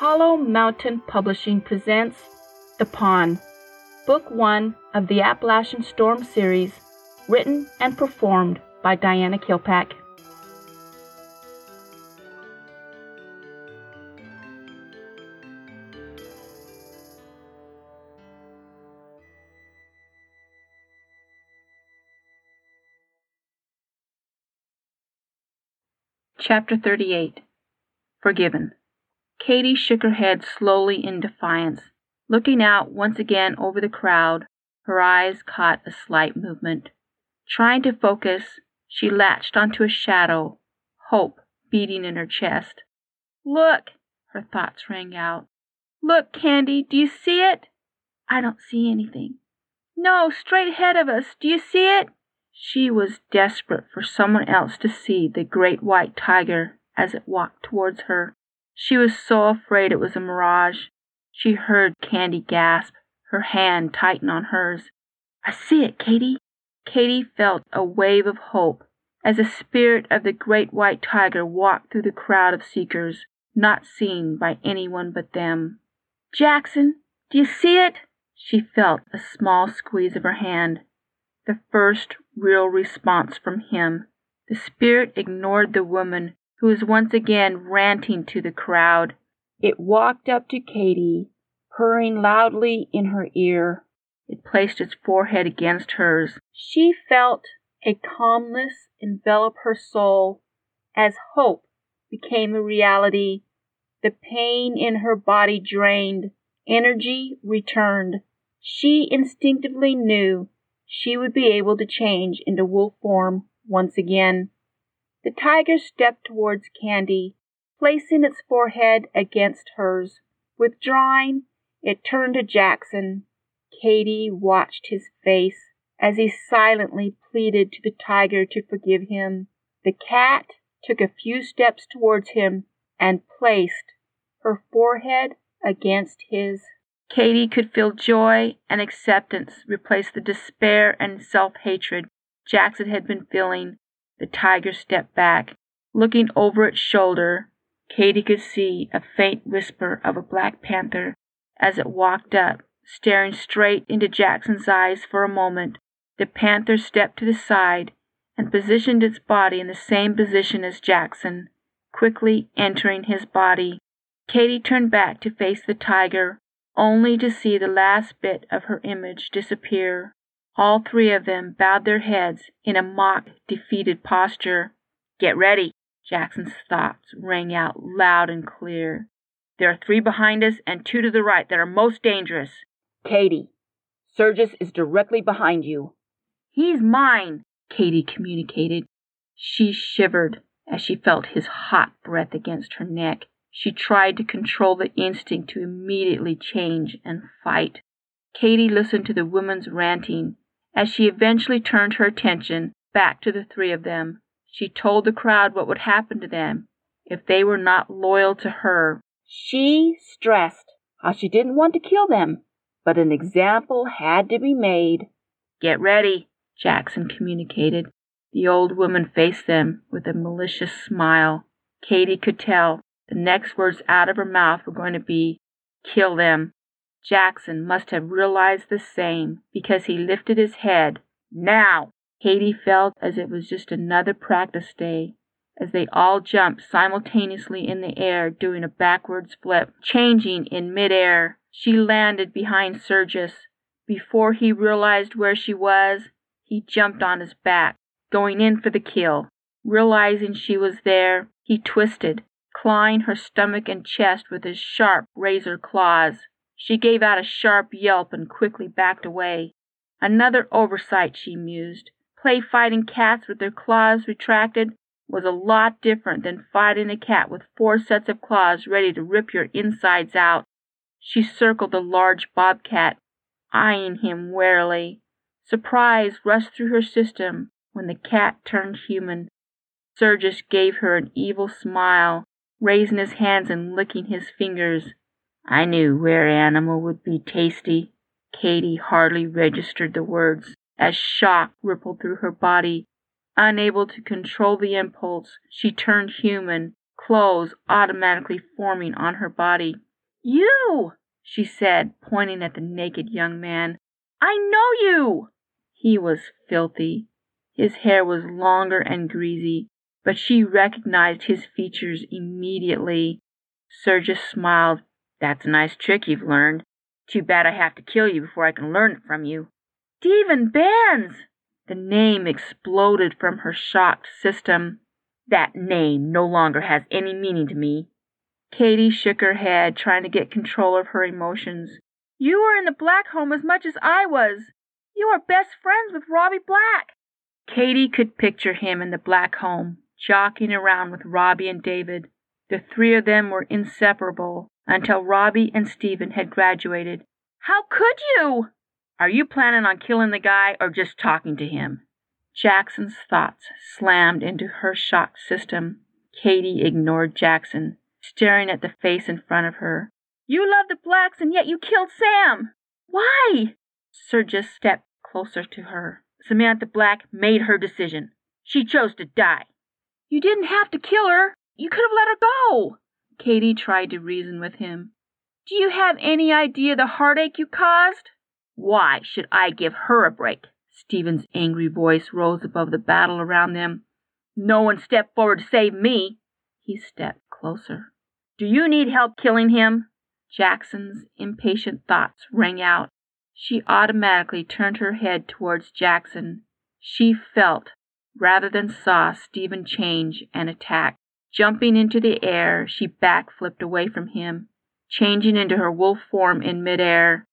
Hollow Mountain Publishing presents The Pawn, Book One of the Appalachian Storm series, written and performed by Diana Kilpack. Chapter 38 Forgiven. Katy shook her head slowly in defiance. Looking out once again over the crowd, her eyes caught a slight movement. Trying to focus, she latched onto a shadow, hope beating in her chest. Look! Her thoughts rang out. Look, Candy, do you see it? I don't see anything. No, straight ahead of us. Do you see it? She was desperate for someone else to see the great white tiger as it walked towards her. She was so afraid it was a mirage. She heard Candy gasp, her hand tighten on hers. I see it, Katy. Katy felt a wave of hope as the spirit of the great white tiger walked through the crowd of seekers, not seen by anyone but them. Jackson, do you see it? She felt a small squeeze of her hand, the first real response from him. The spirit ignored the woman who was once again ranting to the crowd. It walked up to Katy, purring loudly in her ear. It placed its forehead against hers. She felt a calmness envelop her soul as hope became a reality. The pain in her body drained, energy returned. She instinctively knew she would be able to change into wolf form once again. The tiger stepped towards Candy, placing its forehead against hers. Withdrawing, it turned to Jackson. Katy watched his face as he silently pleaded to the tiger to forgive him. The cat took a few steps towards him and placed her forehead against his. Katy could feel joy and acceptance replace the despair and self hatred Jackson had been feeling the tiger stepped back. Looking over its shoulder, Katy could see a faint whisper of a black panther as it walked up, staring straight into Jackson's eyes for a moment. The panther stepped to the side and positioned its body in the same position as Jackson, quickly entering his body. Katy turned back to face the tiger, only to see the last bit of her image disappear. All three of them bowed their heads in a mock defeated posture. Get ready! Jackson's thoughts rang out loud and clear. There are three behind us and two to the right that are most dangerous. Katy, Surges is directly behind you. He's mine, Katy communicated. She shivered as she felt his hot breath against her neck. She tried to control the instinct to immediately change and fight. Katy listened to the woman's ranting as she eventually turned her attention back to the three of them, she told the crowd what would happen to them if they were not loyal to her. She stressed how she didn't want to kill them, but an example had to be made. Get ready, Jackson communicated. The old woman faced them with a malicious smile. Katy could tell the next words out of her mouth were going to be, Kill them. Jackson must have realized the same because he lifted his head. Now! Katy felt as it was just another practice day as they all jumped simultaneously in the air doing a backwards flip. Changing in midair, she landed behind Surges. Before he realized where she was, he jumped on his back, going in for the kill. Realizing she was there, he twisted, clawing her stomach and chest with his sharp razor claws. She gave out a sharp yelp and quickly backed away. Another oversight, she mused. Play fighting cats with their claws retracted was a lot different than fighting a cat with four sets of claws ready to rip your insides out. She circled the large bobcat, eyeing him warily. Surprise rushed through her system when the cat turned human. Surges gave her an evil smile, raising his hands and licking his fingers. I knew where animal would be tasty. Katy hardly registered the words as shock rippled through her body. Unable to control the impulse, she turned human, clothes automatically forming on her body. You, she said, pointing at the naked young man. I know you! He was filthy. His hair was longer and greasy, but she recognized his features immediately. Sergius smiled. That's a nice trick you've learned. Too bad I have to kill you before I can learn it from you. Stephen Barnes! The name exploded from her shocked system. That name no longer has any meaning to me. Katy shook her head, trying to get control of her emotions. You were in the Black home as much as I was. You are best friends with Robbie Black. Katy could picture him in the Black home, jockeying around with Robbie and David. The three of them were inseparable until Robbie and Stephen had graduated. How could you? Are you planning on killing the guy or just talking to him? Jackson's thoughts slammed into her shocked system. Katy ignored Jackson, staring at the face in front of her. You love the blacks and yet you killed Sam. Why? Sergius stepped closer to her. Samantha Black made her decision. She chose to die. You didn't have to kill her. You could have let her go. Katy tried to reason with him. Do you have any idea the heartache you caused? Why should I give her a break? Stephen's angry voice rose above the battle around them. No one stepped forward to save me. He stepped closer. Do you need help killing him? Jackson's impatient thoughts rang out. She automatically turned her head towards Jackson. She felt, rather than saw, Stephen change and attack. Jumping into the air, she backflipped away from him, changing into her wolf form in midair.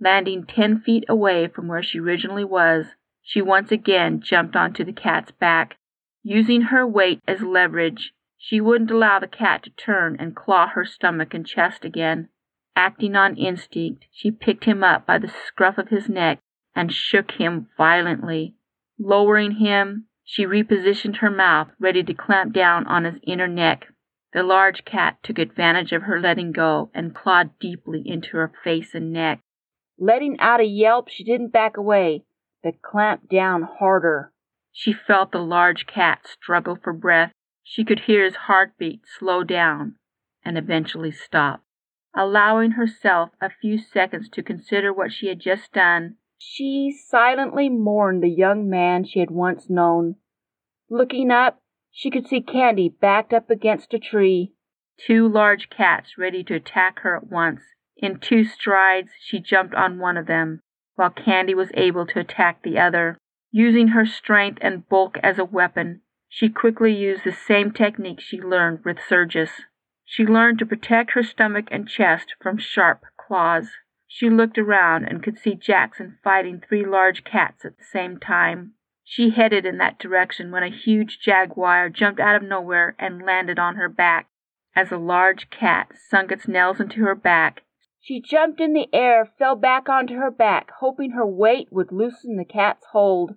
Landing ten feet away from where she originally was, she once again jumped onto the cat's back. Using her weight as leverage, she wouldn't allow the cat to turn and claw her stomach and chest again. Acting on instinct, she picked him up by the scruff of his neck and shook him violently. Lowering him, she repositioned her mouth, ready to clamp down on his inner neck. The large cat took advantage of her letting go and clawed deeply into her face and neck. Letting out a yelp, she didn't back away, but clamped down harder. She felt the large cat struggle for breath. She could hear his heartbeat slow down and eventually stop. Allowing herself a few seconds to consider what she had just done, she silently mourned the young man she had once known. Looking up, she could see Candy backed up against a tree. Two large cats ready to attack her at once. In two strides, she jumped on one of them, while Candy was able to attack the other. Using her strength and bulk as a weapon, she quickly used the same technique she learned with Sergius. She learned to protect her stomach and chest from sharp claws. She looked around and could see Jackson fighting three large cats at the same time. She headed in that direction when a huge jaguar jumped out of nowhere and landed on her back. As a large cat sunk its nails into her back, she jumped in the air, fell back onto her back, hoping her weight would loosen the cat's hold.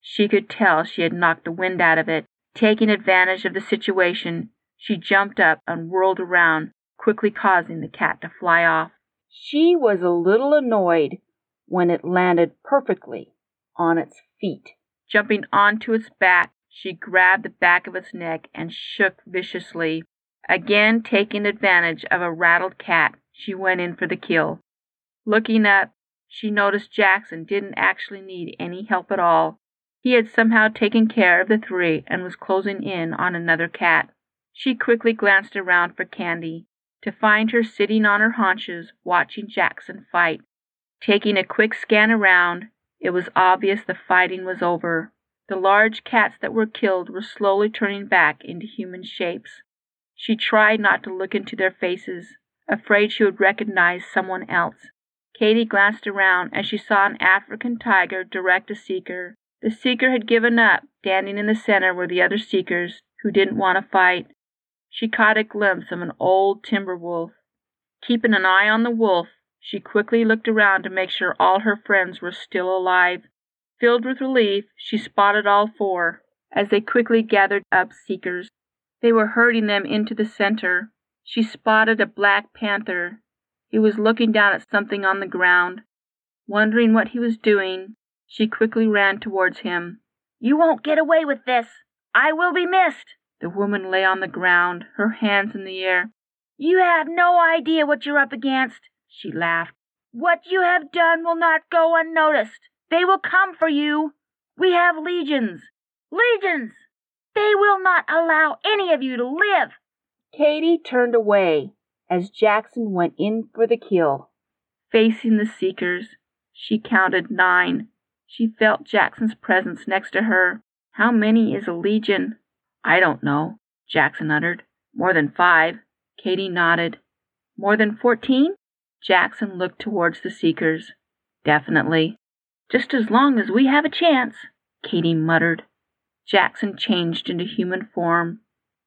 She could tell she had knocked the wind out of it. Taking advantage of the situation, she jumped up and whirled around, quickly causing the cat to fly off. She was a little annoyed when it landed perfectly on its feet. Jumping onto its back, she grabbed the back of its neck and shook viciously. Again taking advantage of a rattled cat, she went in for the kill. Looking up, she noticed Jackson didn't actually need any help at all. He had somehow taken care of the three and was closing in on another cat. She quickly glanced around for Candy, to find her sitting on her haunches watching Jackson fight. Taking a quick scan around, it was obvious the fighting was over. The large cats that were killed were slowly turning back into human shapes. She tried not to look into their faces, afraid she would recognize someone else. Katy glanced around as she saw an African tiger direct a seeker. The seeker had given up. Standing in the center were the other seekers who didn't want to fight. She caught a glimpse of an old timber wolf. Keeping an eye on the wolf, she quickly looked around to make sure all her friends were still alive. Filled with relief, she spotted all four as they quickly gathered up seekers. They were herding them into the center. She spotted a black panther. He was looking down at something on the ground. Wondering what he was doing, she quickly ran towards him. You won't get away with this. I will be missed. The woman lay on the ground, her hands in the air. You have no idea what you're up against, she laughed. What you have done will not go unnoticed. They will come for you. We have legions. Legions! They will not allow any of you to live. Katy turned away as Jackson went in for the kill. Facing the Seekers, she counted nine. She felt Jackson's presence next to her. How many is a legion? I don't know, Jackson uttered. More than five. Katy nodded. More than fourteen? Jackson looked towards the Seekers. Definitely. Just as long as we have a chance, Katy muttered. Jackson changed into human form,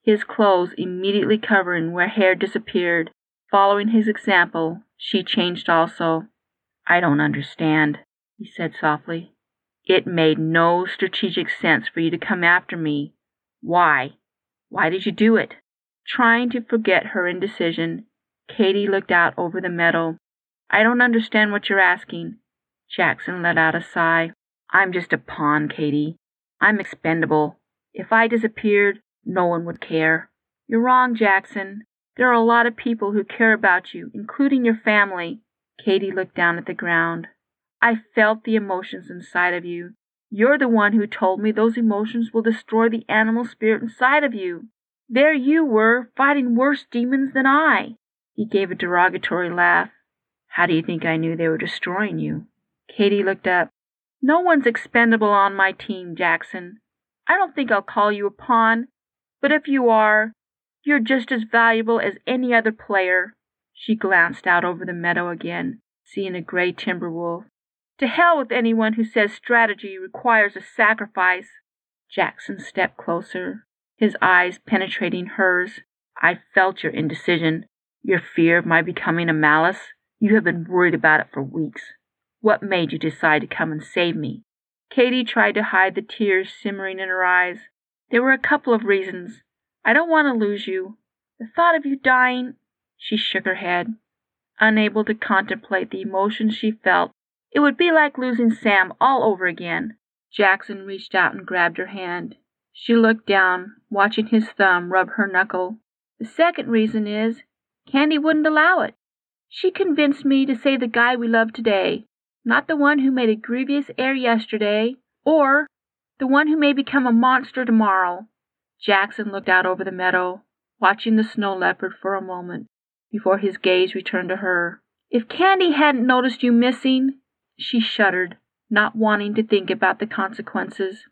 his clothes immediately covering where hair disappeared. Following his example, she changed also. I don't understand, he said softly. It made no strategic sense for you to come after me. Why? Why did you do it? Trying to forget her indecision, Katy looked out over the meadow. I don't understand what you're asking. Jackson let out a sigh. I'm just a pawn, Katy. I'm expendable. If I disappeared, no one would care. You're wrong, Jackson. There are a lot of people who care about you, including your family. Katy looked down at the ground. I felt the emotions inside of you. You're the one who told me those emotions will destroy the animal spirit inside of you. There you were, fighting worse demons than I. He gave a derogatory laugh. How do you think I knew they were destroying you? Katy looked up. No one's expendable on my team, Jackson. I don't think I'll call you a pawn, but if you are, you're just as valuable as any other player. She glanced out over the meadow again, seeing a gray timber wolf. To hell with anyone who says strategy requires a sacrifice. Jackson stepped closer, his eyes penetrating hers. I felt your indecision, your fear of my becoming a malice. You have been worried about it for weeks. What made you decide to come and save me? Katy tried to hide the tears simmering in her eyes. There were a couple of reasons. I don't want to lose you. The thought of you dying. She shook her head, unable to contemplate the emotions she felt. It would be like losing Sam all over again. Jackson reached out and grabbed her hand. She looked down, watching his thumb rub her knuckle. The second reason is Candy wouldn't allow it. She convinced me to say the guy we love today, not the one who made a grievous error yesterday, or the one who may become a monster tomorrow. Jackson looked out over the meadow, watching the snow leopard for a moment before his gaze returned to her. If Candy hadn't noticed you missing, she shuddered, not wanting to think about the consequences.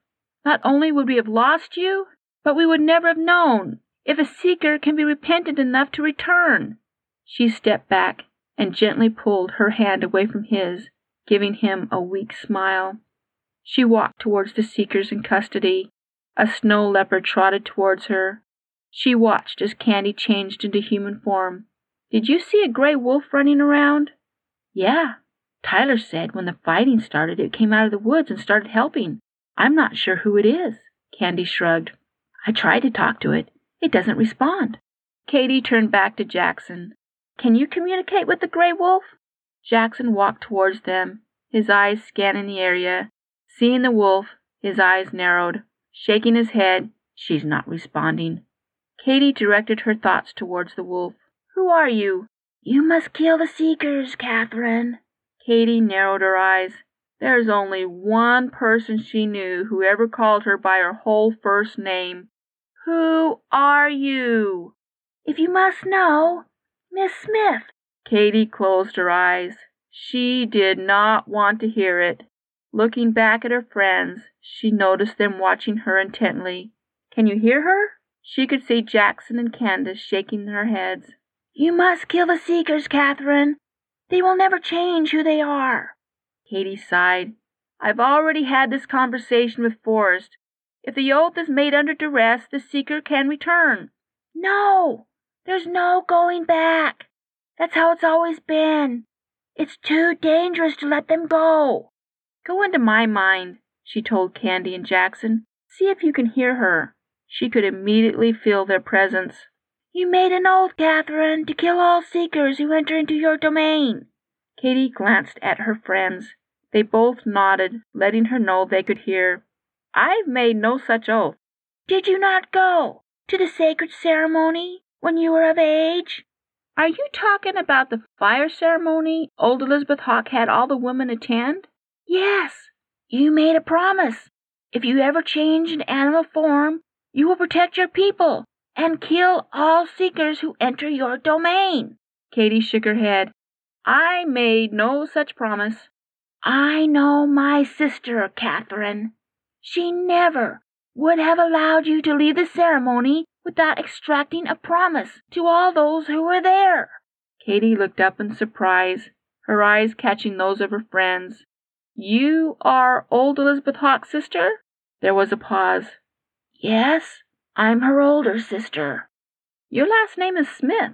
Not only would we have lost you, but we would never have known if a seeker can be repentant enough to return. She stepped back and gently pulled her hand away from his, giving him a weak smile. She walked towards the seekers in custody. A snow leopard trotted towards her. She watched as Candy changed into human form. Did you see a gray wolf running around? Yeah. Tyler said when the fighting started it came out of the woods and started helping. I'm not sure who it is. Candy shrugged. I tried to talk to it. It doesn't respond. Katy turned back to Jackson. Can you communicate with the gray wolf? Jackson walked towards them, his eyes scanning the area. Seeing the wolf, his eyes narrowed. Shaking his head, she's not responding. Katy directed her thoughts towards the wolf. Who are you? You must kill the Seekers, Catherine. Katy narrowed her eyes. There's only one person she knew who ever called her by her whole first name. Who are you? If you must know, Miss Smith. Katy closed her eyes. She did not want to hear it. Looking back at her friends, she noticed them watching her intently. Can you hear her? She could see Jackson and Candace shaking their heads. You must kill the Seekers, Catherine. They will never change who they are. Katy sighed. I've already had this conversation with Forrest. If the oath is made under duress, the Seeker can return. No, there's no going back. That's how it's always been. It's too dangerous to let them go. Go into my mind, she told Candy and Jackson. See if you can hear her. She could immediately feel their presence. You made an oath, Catherine, to kill all seekers who enter into your domain. Katy glanced at her friends. They both nodded, letting her know they could hear. I've made no such oath. Did you not go to the sacred ceremony when you were of age? Are you talking about the fire ceremony old Elizabeth Hawk had all the women attend? Yes. You made a promise. If you ever change in animal form, you will protect your people and kill all seekers who enter your domain. Katy shook her head. I made no such promise. I know my sister, Catherine. She never would have allowed you to leave the ceremony without extracting a promise to all those who were there. Katy looked up in surprise, her eyes catching those of her friends. You are old Elizabeth Hawk's sister? There was a pause. Yes, I'm her older sister. Your last name is Smith.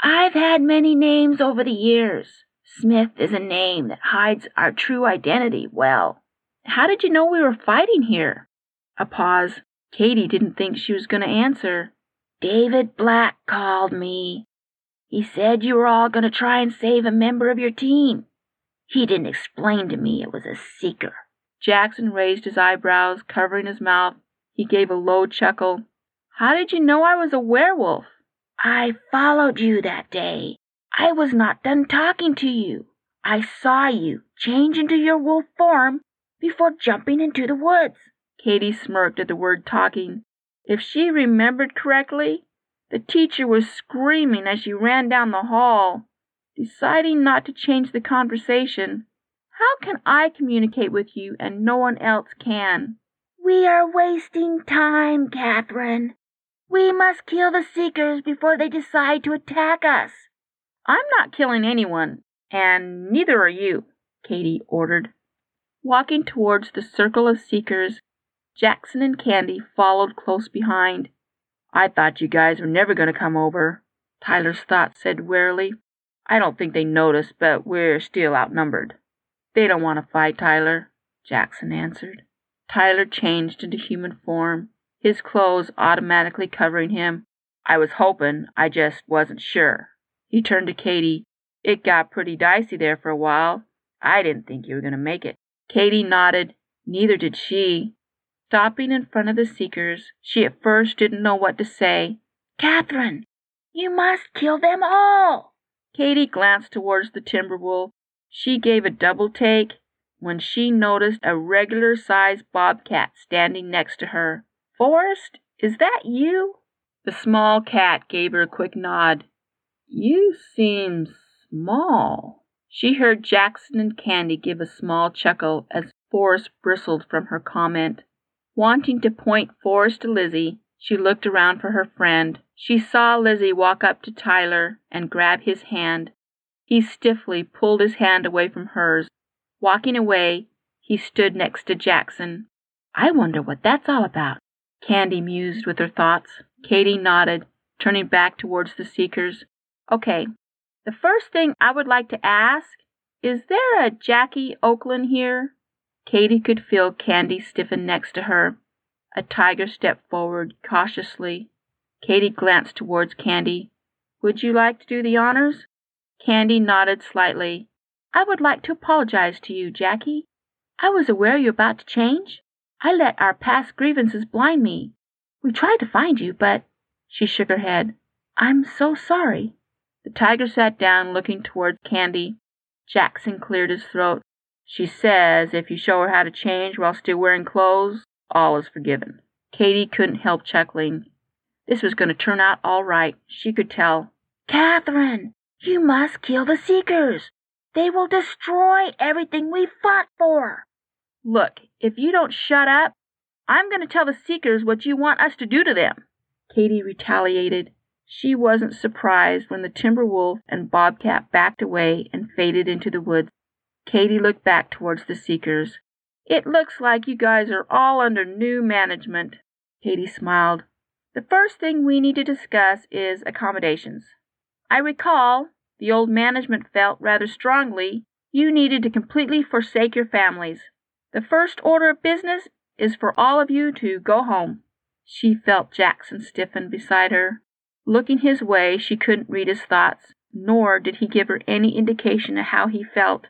I've had many names over the years. Smith is a name that hides our true identity well. How did you know we were fighting here? A pause. Katy didn't think she was going to answer. David Black called me. He said you were all going to try and save a member of your team. He didn't explain to me it was a seeker. Jackson raised his eyebrows, covering his mouth. He gave a low chuckle. How did you know I was a werewolf? I followed you that day. I was not done talking to you. I saw you change into your wolf form before jumping into the woods. Katy smirked at the word talking. If she remembered correctly, the teacher was screaming as she ran down the hall. Deciding not to change the conversation, how can I communicate with you and no one else can? We are wasting time, Catherine. We must kill the Seekers before they decide to attack us. I'm not killing anyone, and neither are you, Katy ordered. Walking towards the circle of Seekers, Jackson and Candy followed close behind. I thought you guys were never going to come over, Tyler's thought said wearily. I don't think they noticed, but we're still outnumbered. They don't want to fight, Tyler, Jackson answered. Tyler changed into human form, his clothes automatically covering him. I was hoping, I just wasn't sure. He turned to Katy. It got pretty dicey there for a while. I didn't think you were going to make it. Katy nodded. Neither did she. Stopping in front of the Seekers, she at first didn't know what to say. Catherine, you must kill them all. Katy glanced towards the timber wolf. She gave a double take when she noticed a regular sized bobcat standing next to her. Forrest, is that you? The small cat gave her a quick nod. You seem small. She heard Jackson and Candy give a small chuckle as Forrest bristled from her comment. Wanting to point Forrest to Lizzie, she looked around for her friend. She saw Lizzie walk up to Tyler and grab his hand. He stiffly pulled his hand away from hers. Walking away, he stood next to Jackson. I wonder what that's all about. Candy mused with her thoughts. Katy nodded, turning back towards the Seekers. Okay, the first thing I would like to ask is there a Jackie Oakland here? Katy could feel Candy stiffen next to her. A tiger stepped forward cautiously. Katy glanced towards Candy. Would you like to do the honors? Candy nodded slightly. I would like to apologize to you, Jackie. I was aware you were about to change. I let our past grievances blind me. We tried to find you, but she shook her head. I'm so sorry. The tiger sat down, looking toward Candy. Jackson cleared his throat. She says if you show her how to change while still wearing clothes, all is forgiven. Katy couldn't help chuckling. This was going to turn out all right, she could tell. Catherine, you must kill the Seekers. They will destroy everything we fought for. Look, if you don't shut up, I'm going to tell the Seekers what you want us to do to them. Katy retaliated. She wasn't surprised when the timber wolf and bobcat backed away and faded into the woods. Katy looked back towards the Seekers. It looks like you guys are all under new management. Katy smiled. The first thing we need to discuss is accommodations. I recall the old management felt rather strongly you needed to completely forsake your families. The first order of business is for all of you to go home. She felt Jackson stiffen beside her. Looking his way, she couldn't read his thoughts, nor did he give her any indication of how he felt.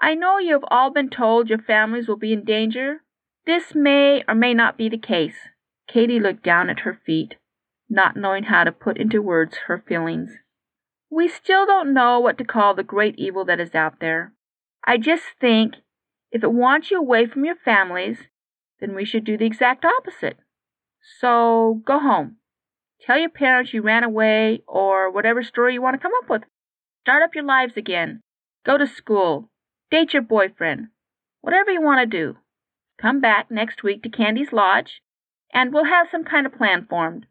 I know you have all been told your families will be in danger. This may or may not be the case. Katy looked down at her feet, not knowing how to put into words her feelings. We still don't know what to call the great evil that is out there. I just think if it wants you away from your families, then we should do the exact opposite. So go home. Tell your parents you ran away or whatever story you want to come up with. Start up your lives again. Go to school. Date your boyfriend. Whatever you want to do. Come back next week to Candy's Lodge, and we'll have some kind of plan formed.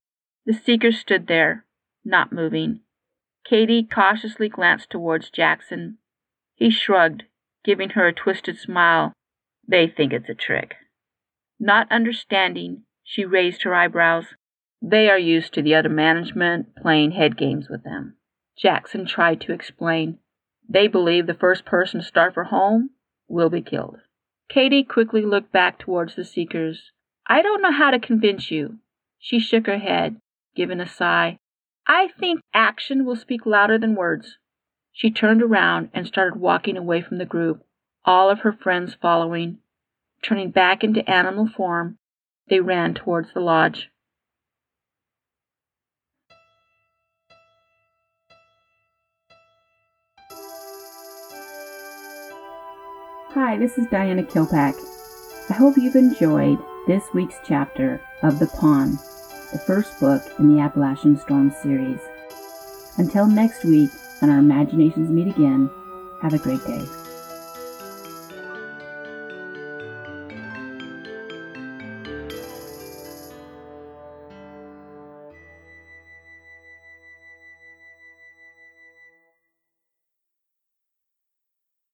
The seeker stood there, not moving. Katy cautiously glanced towards Jackson. He shrugged, giving her a twisted smile. They think it's a trick. Not understanding, she raised her eyebrows. They are used to the other management playing head games with them. Jackson tried to explain. They believe the first person to start for home will be killed. Katy quickly looked back towards the seekers. I don't know how to convince you. She shook her head, giving a sigh. I think action will speak louder than words. She turned around and started walking away from the group, all of her friends following. Turning back into animal form, they ran towards the lodge. Hi, this is Diana Kilpack. I hope you've enjoyed this week's chapter of The Pawn, the first book in the Appalachian Storm series. Until next week, when our imaginations meet again, have a great day.